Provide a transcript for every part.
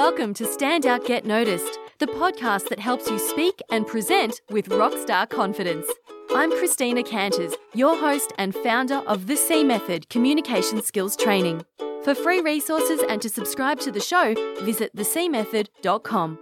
welcome to Stand Out Get Noticed, the podcast that helps you speak and present with rockstar confidence. I'm Christina Canters, your host and founder of the C Method Communication Skills Training. For free resources and to subscribe to the show, visit thecmethod.com.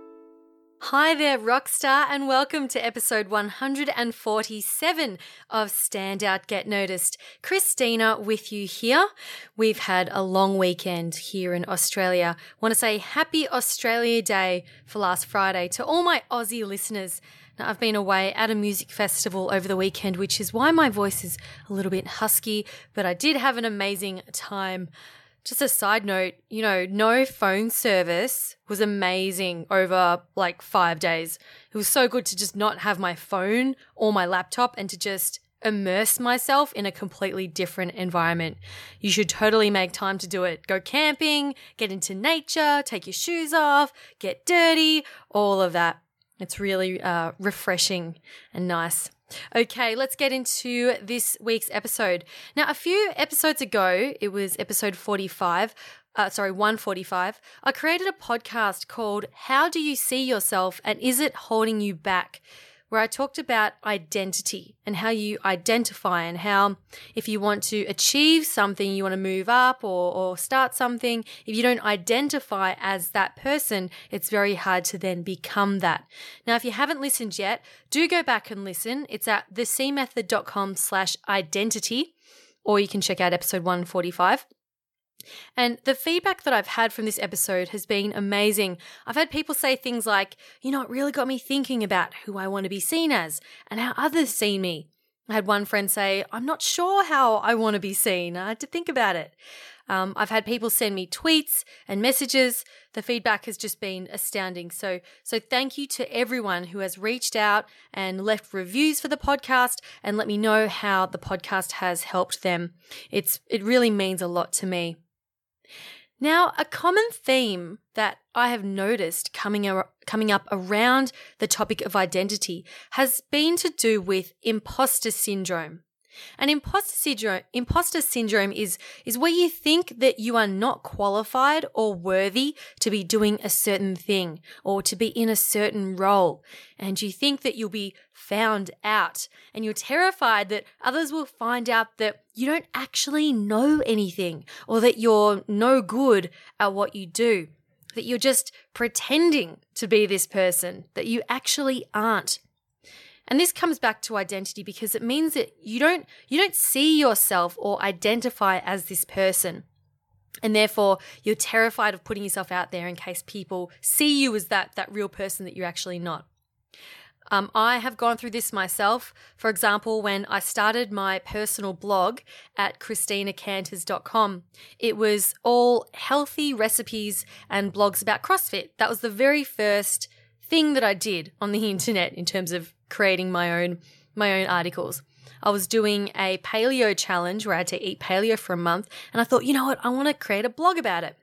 Hi there, Rockstar, and welcome to episode 147 of Stand Out Get Noticed. Christina with you here. We've had a long weekend here in Australia. Want to say happy Australia Day for last Friday to all my Aussie listeners. Now, I've been away at a music festival over the weekend, which is why my voice is a little bit husky, but I did have an amazing time. Just a side note, you know, no phone service was amazing over like five days. It was so good to just not have my phone or my laptop and to just immerse myself in a completely different environment. You should totally make time to do it. Go camping, get into nature, take your shoes off, get dirty, all of that. It's really uh, refreshing and nice. Okay, let's get into this week's episode. Now, a few episodes ago, it was episode 45, uh, sorry, 145, I created a podcast called How Do You See Yourself and Is It Holding You Back? Where I talked about identity and how you identify and how if you want to achieve something, you want to move up or, or start something, if you don't identify as that person, it's very hard to then become that. Now, if you haven't listened yet, do go back and listen. It's at thecmethod.com slash identity, or you can check out episode 145. And the feedback that I've had from this episode has been amazing. I've had people say things like, you know, it really got me thinking about who I want to be seen as and how others see me. I had one friend say, I'm not sure how I want to be seen. I had to think about it. Um, I've had people send me tweets and messages. The feedback has just been astounding. So, so thank you to everyone who has reached out and left reviews for the podcast and let me know how the podcast has helped them. It's, it really means a lot to me. Now, a common theme that I have noticed coming, ar- coming up around the topic of identity has been to do with imposter syndrome. And imposter syndrome, imposter syndrome is, is where you think that you are not qualified or worthy to be doing a certain thing or to be in a certain role. And you think that you'll be found out and you're terrified that others will find out that you don't actually know anything or that you're no good at what you do. That you're just pretending to be this person, that you actually aren't. And this comes back to identity because it means that you don't you don't see yourself or identify as this person. And therefore, you're terrified of putting yourself out there in case people see you as that that real person that you're actually not. Um, I have gone through this myself. For example, when I started my personal blog at christinacanters.com, it was all healthy recipes and blogs about CrossFit. That was the very first thing that I did on the internet in terms of creating my own my own articles. I was doing a paleo challenge where I had to eat paleo for a month, and I thought, you know what, I want to create a blog about it.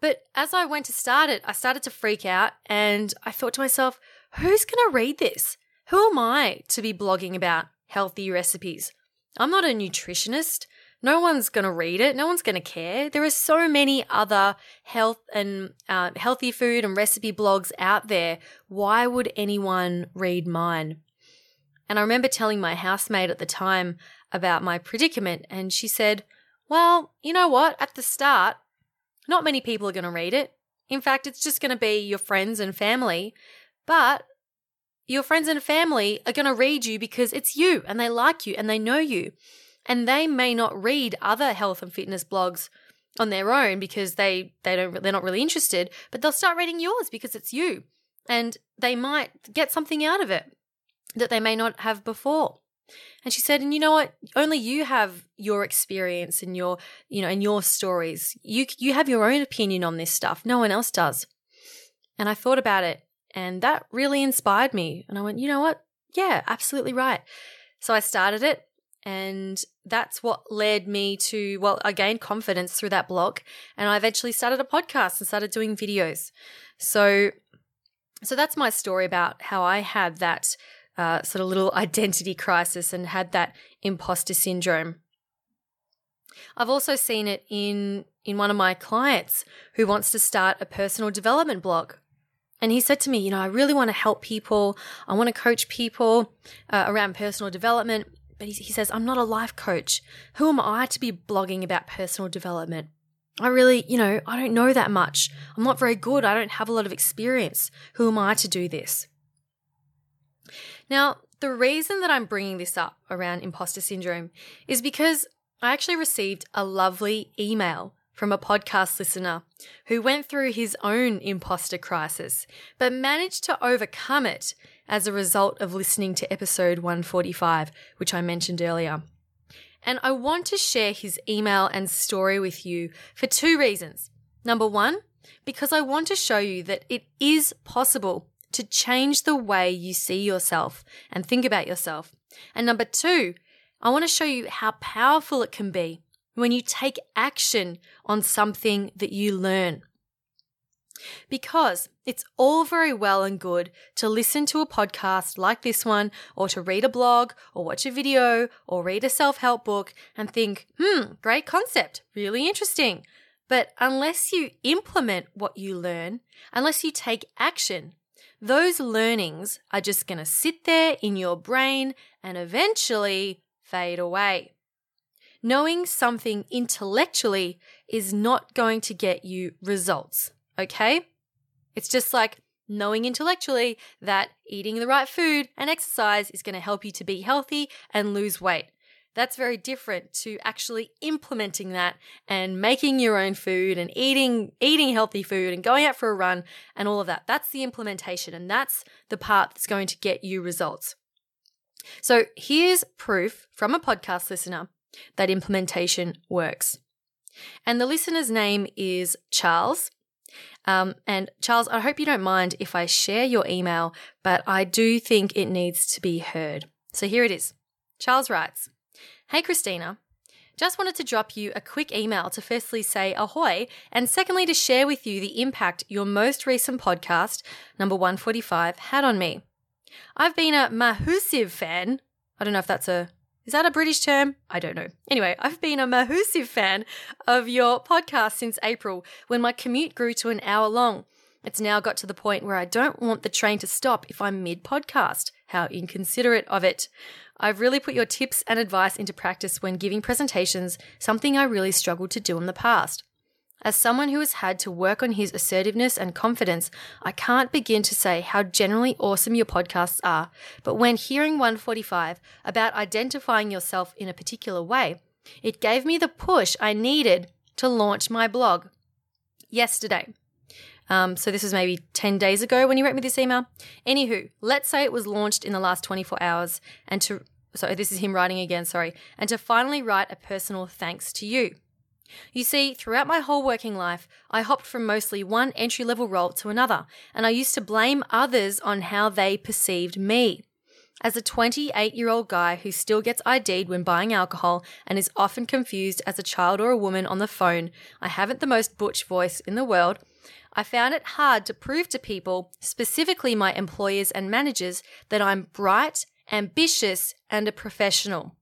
But as I went to start it, I started to freak out, and I thought to myself, who's going to read this? Who am I to be blogging about healthy recipes? I'm not a nutritionist. No one's going to read it. No one's going to care. There are so many other health and uh, healthy food and recipe blogs out there. Why would anyone read mine? And I remember telling my housemate at the time about my predicament, and she said, Well, you know what? At the start, not many people are going to read it. In fact, it's just going to be your friends and family. But your friends and family are going to read you because it's you and they like you and they know you and they may not read other health and fitness blogs on their own because they they don't they're not really interested but they'll start reading yours because it's you. And they might get something out of it that they may not have before. And she said and you know what? Only you have your experience and your you know and your stories. You you have your own opinion on this stuff. No one else does. And i thought about it and that really inspired me. And i went you know what? Yeah absolutely right. So i started it and that's what led me to, well, I gained confidence through that blog. And I eventually started a podcast and started doing videos. So, so that's my story about how I had that uh, sort of little identity crisis and had that imposter syndrome. I've also seen it in in one of my clients who wants to start a personal development blog. And he said to me, You know, I really want to help people. I want to coach people uh, around personal development. But he, he says, I'm not a life coach. Who am I to be blogging about personal development? I really, you know, I don't know that much. I'm not very good. I don't have a lot of experience. Who am I to do this? Now, the reason that I'm bringing this up around imposter syndrome is because I actually received a lovely email from a podcast listener who went through his own imposter crisis, but managed to overcome it as a result of listening to episode 145, which I mentioned earlier. And I want to share his email and story with you for two reasons. Number one, because I want to show you that it is possible to change the way you see yourself and think about yourself. And number two, I want to show you how powerful it can be when you take action on something that you learn. Because it's all very well and good to listen to a podcast like this one, or to read a blog, or watch a video, or read a self help book and think, hmm, great concept, really interesting. But unless you implement what you learn, unless you take action, those learnings are just going to sit there in your brain and eventually fade away. Knowing something intellectually is not going to get you results, okay? It's just like knowing intellectually that eating the right food and exercise is going to help you to be healthy and lose weight. That's very different to actually implementing that and making your own food and eating eating healthy food and going out for a run and all of that. That's the implementation and that's the part that's going to get you results. So here's proof from a podcast listener that implementation works. And the listener's name is Charles. Um, and Charles, I hope you don't mind if I share your email, but I do think it needs to be heard. So here it is. Charles writes Hey, Christina. Just wanted to drop you a quick email to firstly say ahoy, and secondly to share with you the impact your most recent podcast, number 145, had on me. I've been a Mahusiv fan. I don't know if that's a is that a British term? I don't know. Anyway, I've been a Mahusive fan of your podcast since April when my commute grew to an hour long. It's now got to the point where I don't want the train to stop if I'm mid podcast. How inconsiderate of it. I've really put your tips and advice into practice when giving presentations, something I really struggled to do in the past. As someone who has had to work on his assertiveness and confidence, I can't begin to say how generally awesome your podcasts are. But when hearing 145 about identifying yourself in a particular way, it gave me the push I needed to launch my blog yesterday. Um, so this was maybe 10 days ago when you wrote me this email. Anywho, let's say it was launched in the last 24 hours and to, so this is him writing again, sorry, and to finally write a personal thanks to you. You see, throughout my whole working life, I hopped from mostly one entry level role to another, and I used to blame others on how they perceived me. As a 28 year old guy who still gets ID'd when buying alcohol and is often confused as a child or a woman on the phone, I haven't the most butch voice in the world, I found it hard to prove to people, specifically my employers and managers, that I'm bright, ambitious, and a professional.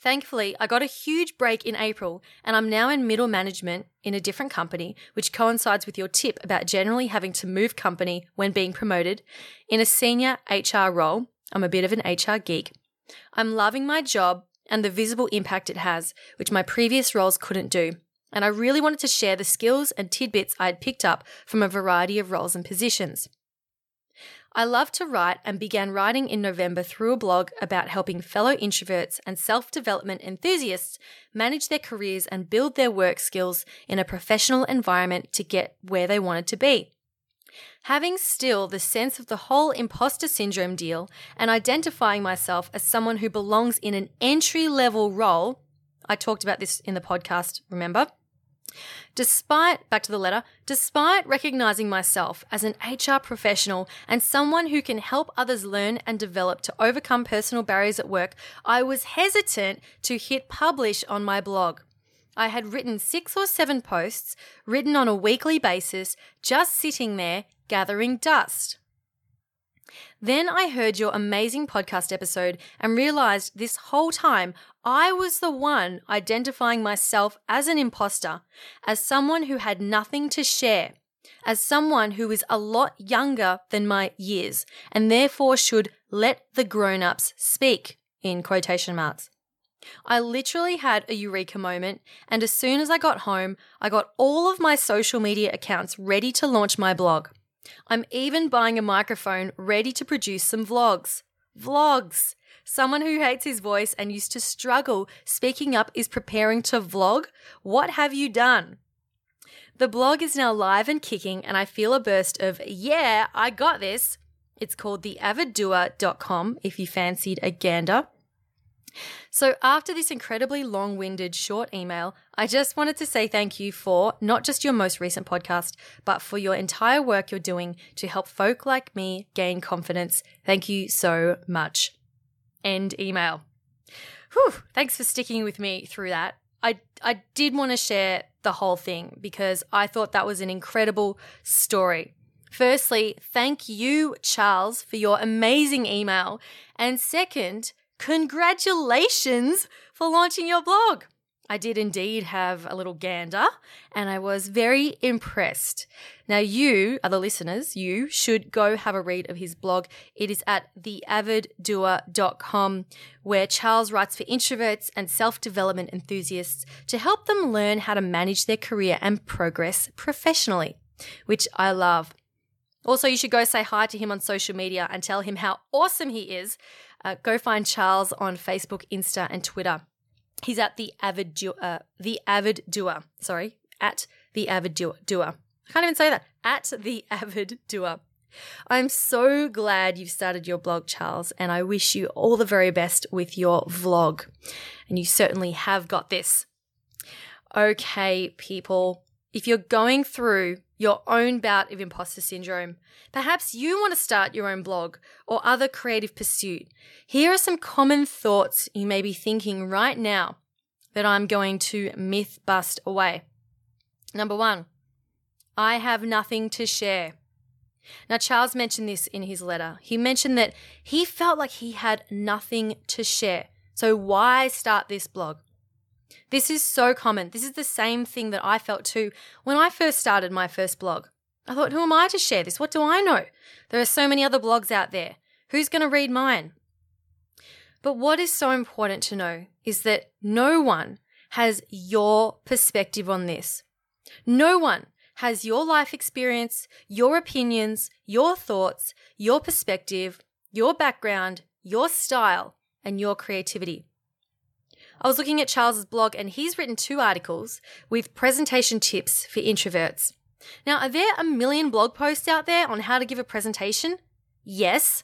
Thankfully, I got a huge break in April and I'm now in middle management in a different company, which coincides with your tip about generally having to move company when being promoted in a senior HR role. I'm a bit of an HR geek. I'm loving my job and the visible impact it has, which my previous roles couldn't do and I really wanted to share the skills and tidbits I had picked up from a variety of roles and positions. I love to write and began writing in November through a blog about helping fellow introverts and self development enthusiasts manage their careers and build their work skills in a professional environment to get where they wanted to be. Having still the sense of the whole imposter syndrome deal and identifying myself as someone who belongs in an entry level role, I talked about this in the podcast, remember? Despite, back to the letter, despite recognizing myself as an HR professional and someone who can help others learn and develop to overcome personal barriers at work, I was hesitant to hit publish on my blog. I had written six or seven posts, written on a weekly basis, just sitting there gathering dust. Then I heard your amazing podcast episode and realized this whole time I was the one identifying myself as an imposter, as someone who had nothing to share, as someone who is a lot younger than my years and therefore should let the grown ups speak, in quotation marks. I literally had a eureka moment, and as soon as I got home, I got all of my social media accounts ready to launch my blog. I'm even buying a microphone ready to produce some vlogs. Vlogs! Someone who hates his voice and used to struggle speaking up is preparing to vlog? What have you done? The blog is now live and kicking, and I feel a burst of, yeah, I got this. It's called theaviddoer.com if you fancied a gander. So, after this incredibly long winded short email, I just wanted to say thank you for not just your most recent podcast, but for your entire work you're doing to help folk like me gain confidence. Thank you so much. End email. Whew, thanks for sticking with me through that. I, I did want to share the whole thing because I thought that was an incredible story. Firstly, thank you, Charles, for your amazing email. And second, Congratulations for launching your blog. I did indeed have a little gander and I was very impressed. Now, you, other listeners, you should go have a read of his blog. It is at theaviddoer.com, where Charles writes for introverts and self development enthusiasts to help them learn how to manage their career and progress professionally, which I love. Also, you should go say hi to him on social media and tell him how awesome he is. Uh, go find Charles on Facebook, Insta, and Twitter. He's at the avid do- uh, the avid doer. Sorry, at the avid doer. doer. I can't even say that. At the avid doer. I'm so glad you've started your blog, Charles, and I wish you all the very best with your vlog. And you certainly have got this. Okay, people, if you're going through your own bout of imposter syndrome, perhaps you want to start your own blog or other creative pursuit, here are some common thoughts you may be thinking right now that I'm going to myth bust away. Number one, I have nothing to share. Now, Charles mentioned this in his letter. He mentioned that he felt like he had nothing to share. So, why start this blog? This is so common. This is the same thing that I felt too when I first started my first blog. I thought, who am I to share this? What do I know? There are so many other blogs out there. Who's going to read mine? But what is so important to know is that no one has your perspective on this. No one has your life experience, your opinions, your thoughts, your perspective, your background, your style, and your creativity. I was looking at Charles's blog and he's written two articles with presentation tips for introverts. Now, are there a million blog posts out there on how to give a presentation? Yes,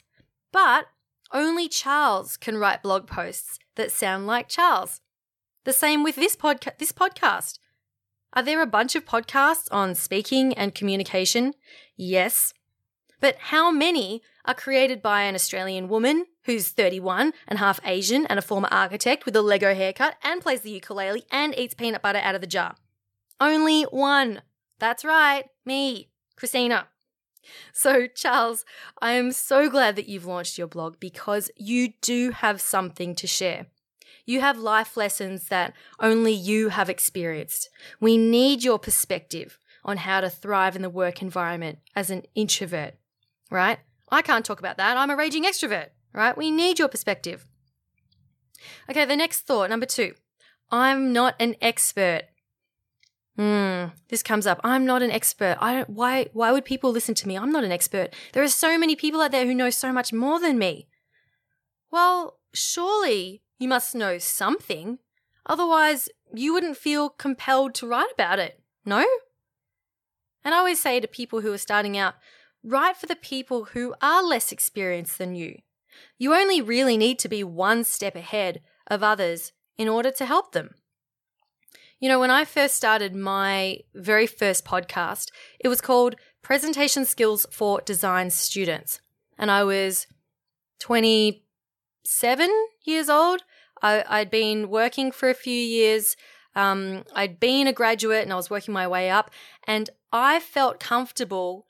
but only Charles can write blog posts that sound like Charles. The same with this podcast this podcast. Are there a bunch of podcasts on speaking and communication? Yes. But how many are created by an Australian woman who's 31 and half Asian and a former architect with a Lego haircut and plays the ukulele and eats peanut butter out of the jar? Only one. That's right, me, Christina. So, Charles, I am so glad that you've launched your blog because you do have something to share. You have life lessons that only you have experienced. We need your perspective on how to thrive in the work environment as an introvert, right? I can't talk about that. I'm a raging extrovert, right? We need your perspective. Okay, the next thought, number two. I'm not an expert. Hmm, this comes up. I'm not an expert. I don't, why, why would people listen to me? I'm not an expert. There are so many people out there who know so much more than me. Well, surely you must know something. Otherwise, you wouldn't feel compelled to write about it. No? And I always say to people who are starting out, write for the people who are less experienced than you. You only really need to be one step ahead of others in order to help them. You know, when I first started my very first podcast, it was called Presentation Skills for Design Students. And I was 27 years old. I, had been working for a few years. Um, I'd been a graduate and I was working my way up. And I felt comfortable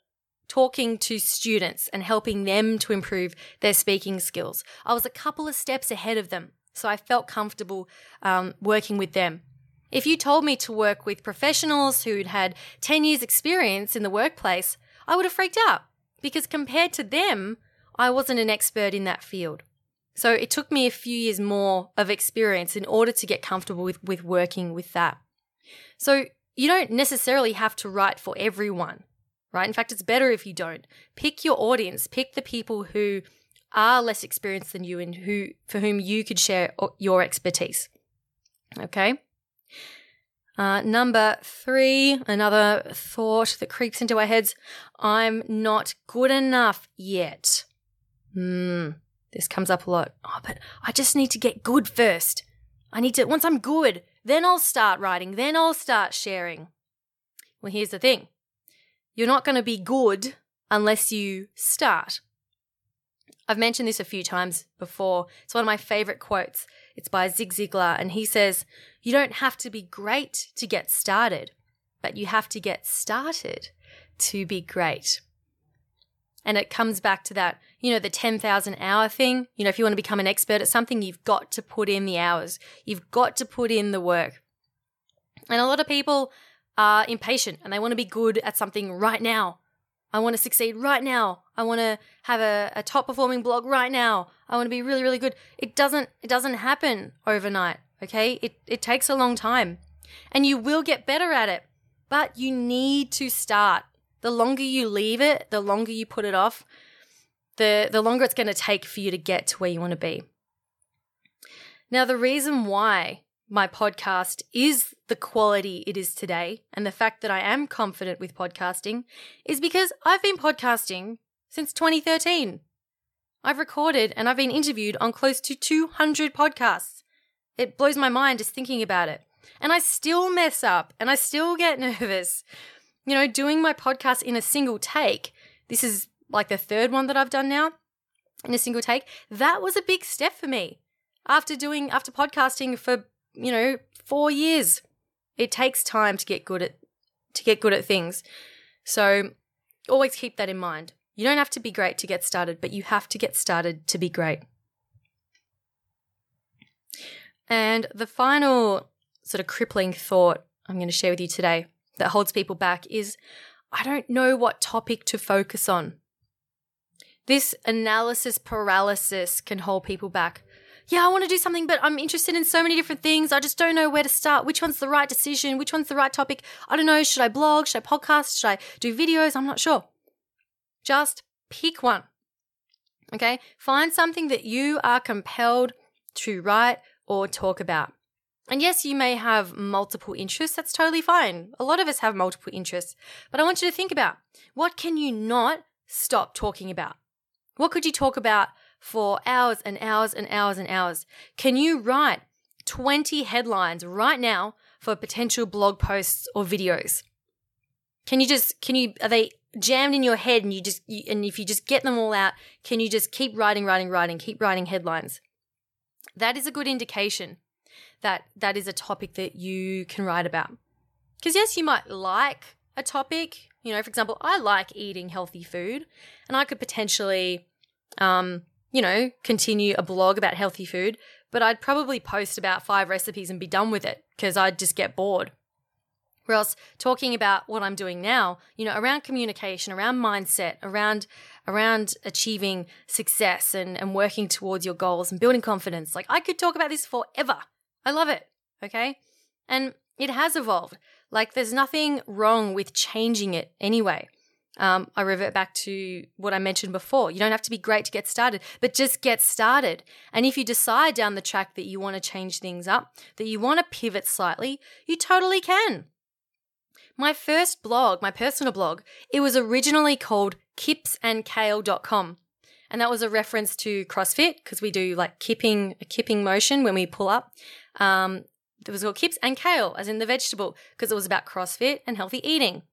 talking to students and helping them to improve their speaking skills. I was a couple of steps ahead of them, so I felt comfortable um, working with them. If you told me to work with professionals who'd had 10 years' experience in the workplace, I would have freaked out because compared to them, I wasn't an expert in that field. So it took me a few years more of experience in order to get comfortable with, with working with that. So you don't necessarily have to write for everyone, right? In fact, it's better if you don't. Pick your audience, pick the people who are less experienced than you and who for whom you could share your expertise. Okay? Uh, number three, another thought that creeps into our heads I'm not good enough yet. Hmm, this comes up a lot. Oh, but I just need to get good first. I need to, once I'm good, then I'll start writing, then I'll start sharing. Well, here's the thing you're not going to be good unless you start. I've mentioned this a few times before. It's one of my favorite quotes. It's by Zig Ziglar, and he says, You don't have to be great to get started, but you have to get started to be great. And it comes back to that, you know, the 10,000 hour thing. You know, if you want to become an expert at something, you've got to put in the hours, you've got to put in the work. And a lot of people are impatient and they want to be good at something right now. I want to succeed right now. I want to have a, a top performing blog right now. I want to be really, really good. It doesn't it doesn't happen overnight. Okay? It it takes a long time. And you will get better at it. But you need to start. The longer you leave it, the longer you put it off, the, the longer it's going to take for you to get to where you want to be. Now, the reason why my podcast is the quality it is today and the fact that I am confident with podcasting is because I've been podcasting since 2013. I've recorded and I've been interviewed on close to 200 podcasts. It blows my mind just thinking about it. And I still mess up and I still get nervous. You know, doing my podcast in a single take, this is like the third one that I've done now in a single take. That was a big step for me. After doing, after podcasting for you know, four years. It takes time to get good at to get good at things. So always keep that in mind. You don't have to be great to get started, but you have to get started to be great. And the final sort of crippling thought I'm going to share with you today that holds people back is I don't know what topic to focus on. This analysis paralysis can hold people back yeah, I want to do something, but I'm interested in so many different things. I just don't know where to start. Which one's the right decision? Which one's the right topic? I don't know. Should I blog? Should I podcast? Should I do videos? I'm not sure. Just pick one. Okay. Find something that you are compelled to write or talk about. And yes, you may have multiple interests. That's totally fine. A lot of us have multiple interests. But I want you to think about what can you not stop talking about? What could you talk about for hours and hours and hours and hours. Can you write 20 headlines right now for potential blog posts or videos? Can you just, can you, are they jammed in your head and you just, you, and if you just get them all out, can you just keep writing, writing, writing, keep writing headlines? That is a good indication that that is a topic that you can write about. Because yes, you might like a topic. You know, for example, I like eating healthy food, and I could potentially um, you know, continue a blog about healthy food, but I'd probably post about five recipes and be done with it because I'd just get bored. Whereas talking about what I'm doing now, you know, around communication, around mindset, around around achieving success and, and working towards your goals and building confidence, like I could talk about this forever. I love it. Okay. And it has evolved. Like there's nothing wrong with changing it anyway um, I revert back to what I mentioned before. You don't have to be great to get started, but just get started. And if you decide down the track that you want to change things up, that you want to pivot slightly, you totally can. My first blog, my personal blog, it was originally called kipsandkale.com. And that was a reference to CrossFit because we do like kipping, a kipping motion when we pull up. Um, it was called kips and kale, as in the vegetable, because it was about CrossFit and healthy eating.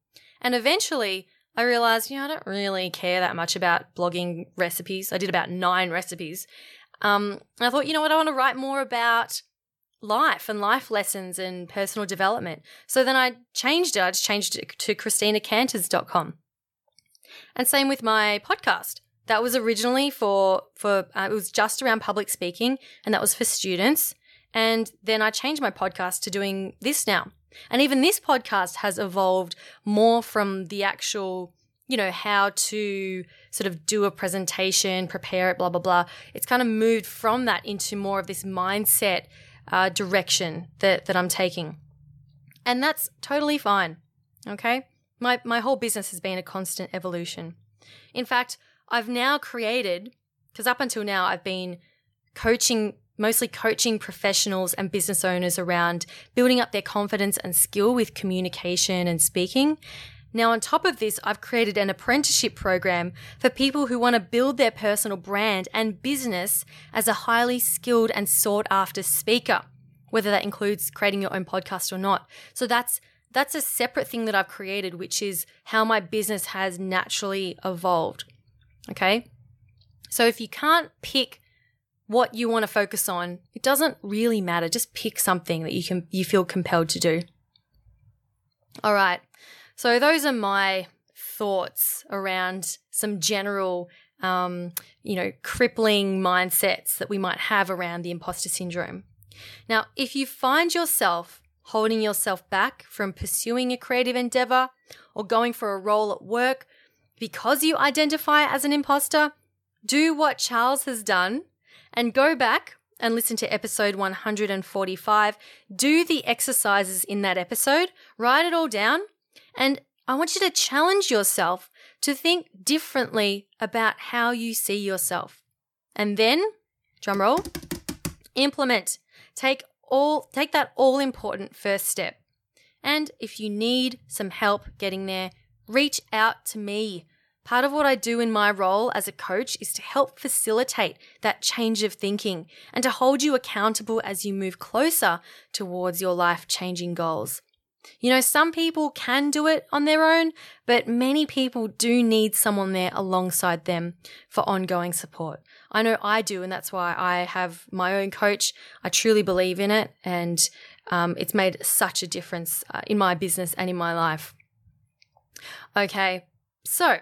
And eventually, I realized, you know, I don't really care that much about blogging recipes. I did about nine recipes. Um, I thought, you know what, I want to write more about life and life lessons and personal development. So then I changed it. I just changed it to christinacanters.com. And same with my podcast. That was originally for for uh, it was just around public speaking, and that was for students. And then I changed my podcast to doing this now. And even this podcast has evolved more from the actual, you know, how to sort of do a presentation, prepare it, blah blah blah. It's kind of moved from that into more of this mindset uh, direction that that I'm taking, and that's totally fine. Okay, my my whole business has been a constant evolution. In fact, I've now created, because up until now I've been coaching, mostly coaching professionals and business owners around building up their confidence and skill with communication and speaking. Now, on top of this, I've created an apprenticeship program for people who want to build their personal brand and business as a highly skilled and sought after speaker, whether that includes creating your own podcast or not. So that's that's a separate thing that I've created, which is how my business has naturally evolved. Okay. So if you can't pick what you want to focus on, it doesn't really matter. Just pick something that you can, you feel compelled to do. All right. So those are my thoughts around some general, um, you know, crippling mindsets that we might have around the imposter syndrome. Now, if you find yourself holding yourself back from pursuing a creative endeavor or going for a role at work because you identify as an imposter, do what Charles has done and go back and listen to episode 145. Do the exercises in that episode, write it all down, and I want you to challenge yourself to think differently about how you see yourself. And then, drumroll, implement. Take all take that all important first step. And if you need some help getting there, reach out to me. Part of what I do in my role as a coach is to help facilitate that change of thinking and to hold you accountable as you move closer towards your life changing goals. You know, some people can do it on their own, but many people do need someone there alongside them for ongoing support. I know I do, and that's why I have my own coach. I truly believe in it, and um, it's made such a difference uh, in my business and in my life. Okay, so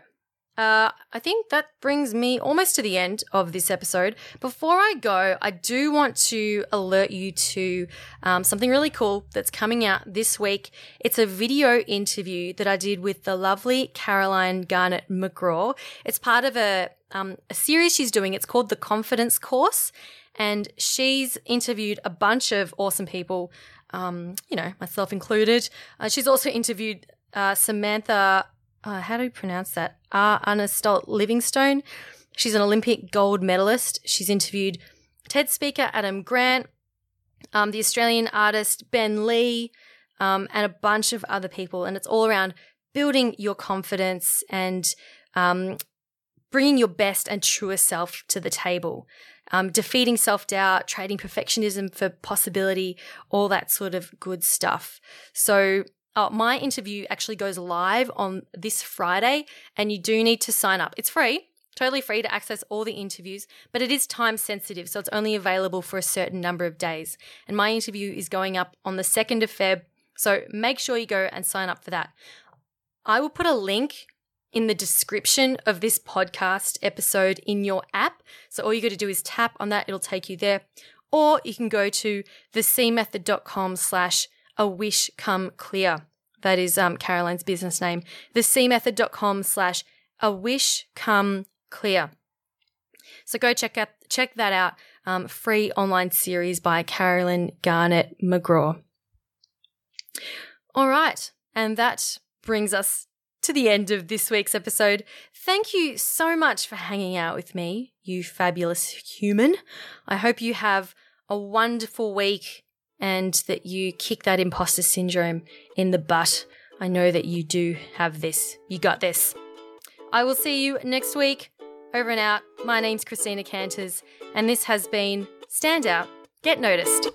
uh, I think that brings me almost to the end of this episode. Before I go, I do want to alert you to um, something really cool that's coming out this week. It's a video interview that I did with the lovely Caroline Garnet McGraw. It's part of a, um, a series she's doing. It's called the Confidence Course. And she's interviewed a bunch of awesome people, um, you know, myself included. Uh, she's also interviewed uh, Samantha uh, how do you pronounce that? Uh, Anna Stolt Livingstone. She's an Olympic gold medalist. She's interviewed TED speaker Adam Grant, um, the Australian artist Ben Lee, um, and a bunch of other people. And it's all around building your confidence and um, bringing your best and truest self to the table. Um, defeating self doubt, trading perfectionism for possibility, all that sort of good stuff. So uh, my interview actually goes live on this Friday, and you do need to sign up. It's free, totally free to access all the interviews, but it is time sensitive, so it's only available for a certain number of days. And my interview is going up on the 2nd of Feb, so make sure you go and sign up for that. I will put a link in the description of this podcast episode in your app. So all you got to do is tap on that, it'll take you there. Or you can go to thecmethod.com slash a wish come clear. That is um, Caroline's business name. Thecmethod.com slash a wish come clear. So go check out check that out. Um, free online series by Caroline Garnet McGraw. All right, and that brings us to the end of this week's episode. Thank you so much for hanging out with me, you fabulous human. I hope you have a wonderful week and that you kick that imposter syndrome in the butt. I know that you do have this. You got this. I will see you next week. Over and out. My name's Christina Canters, and this has been Stand Out, Get Noticed.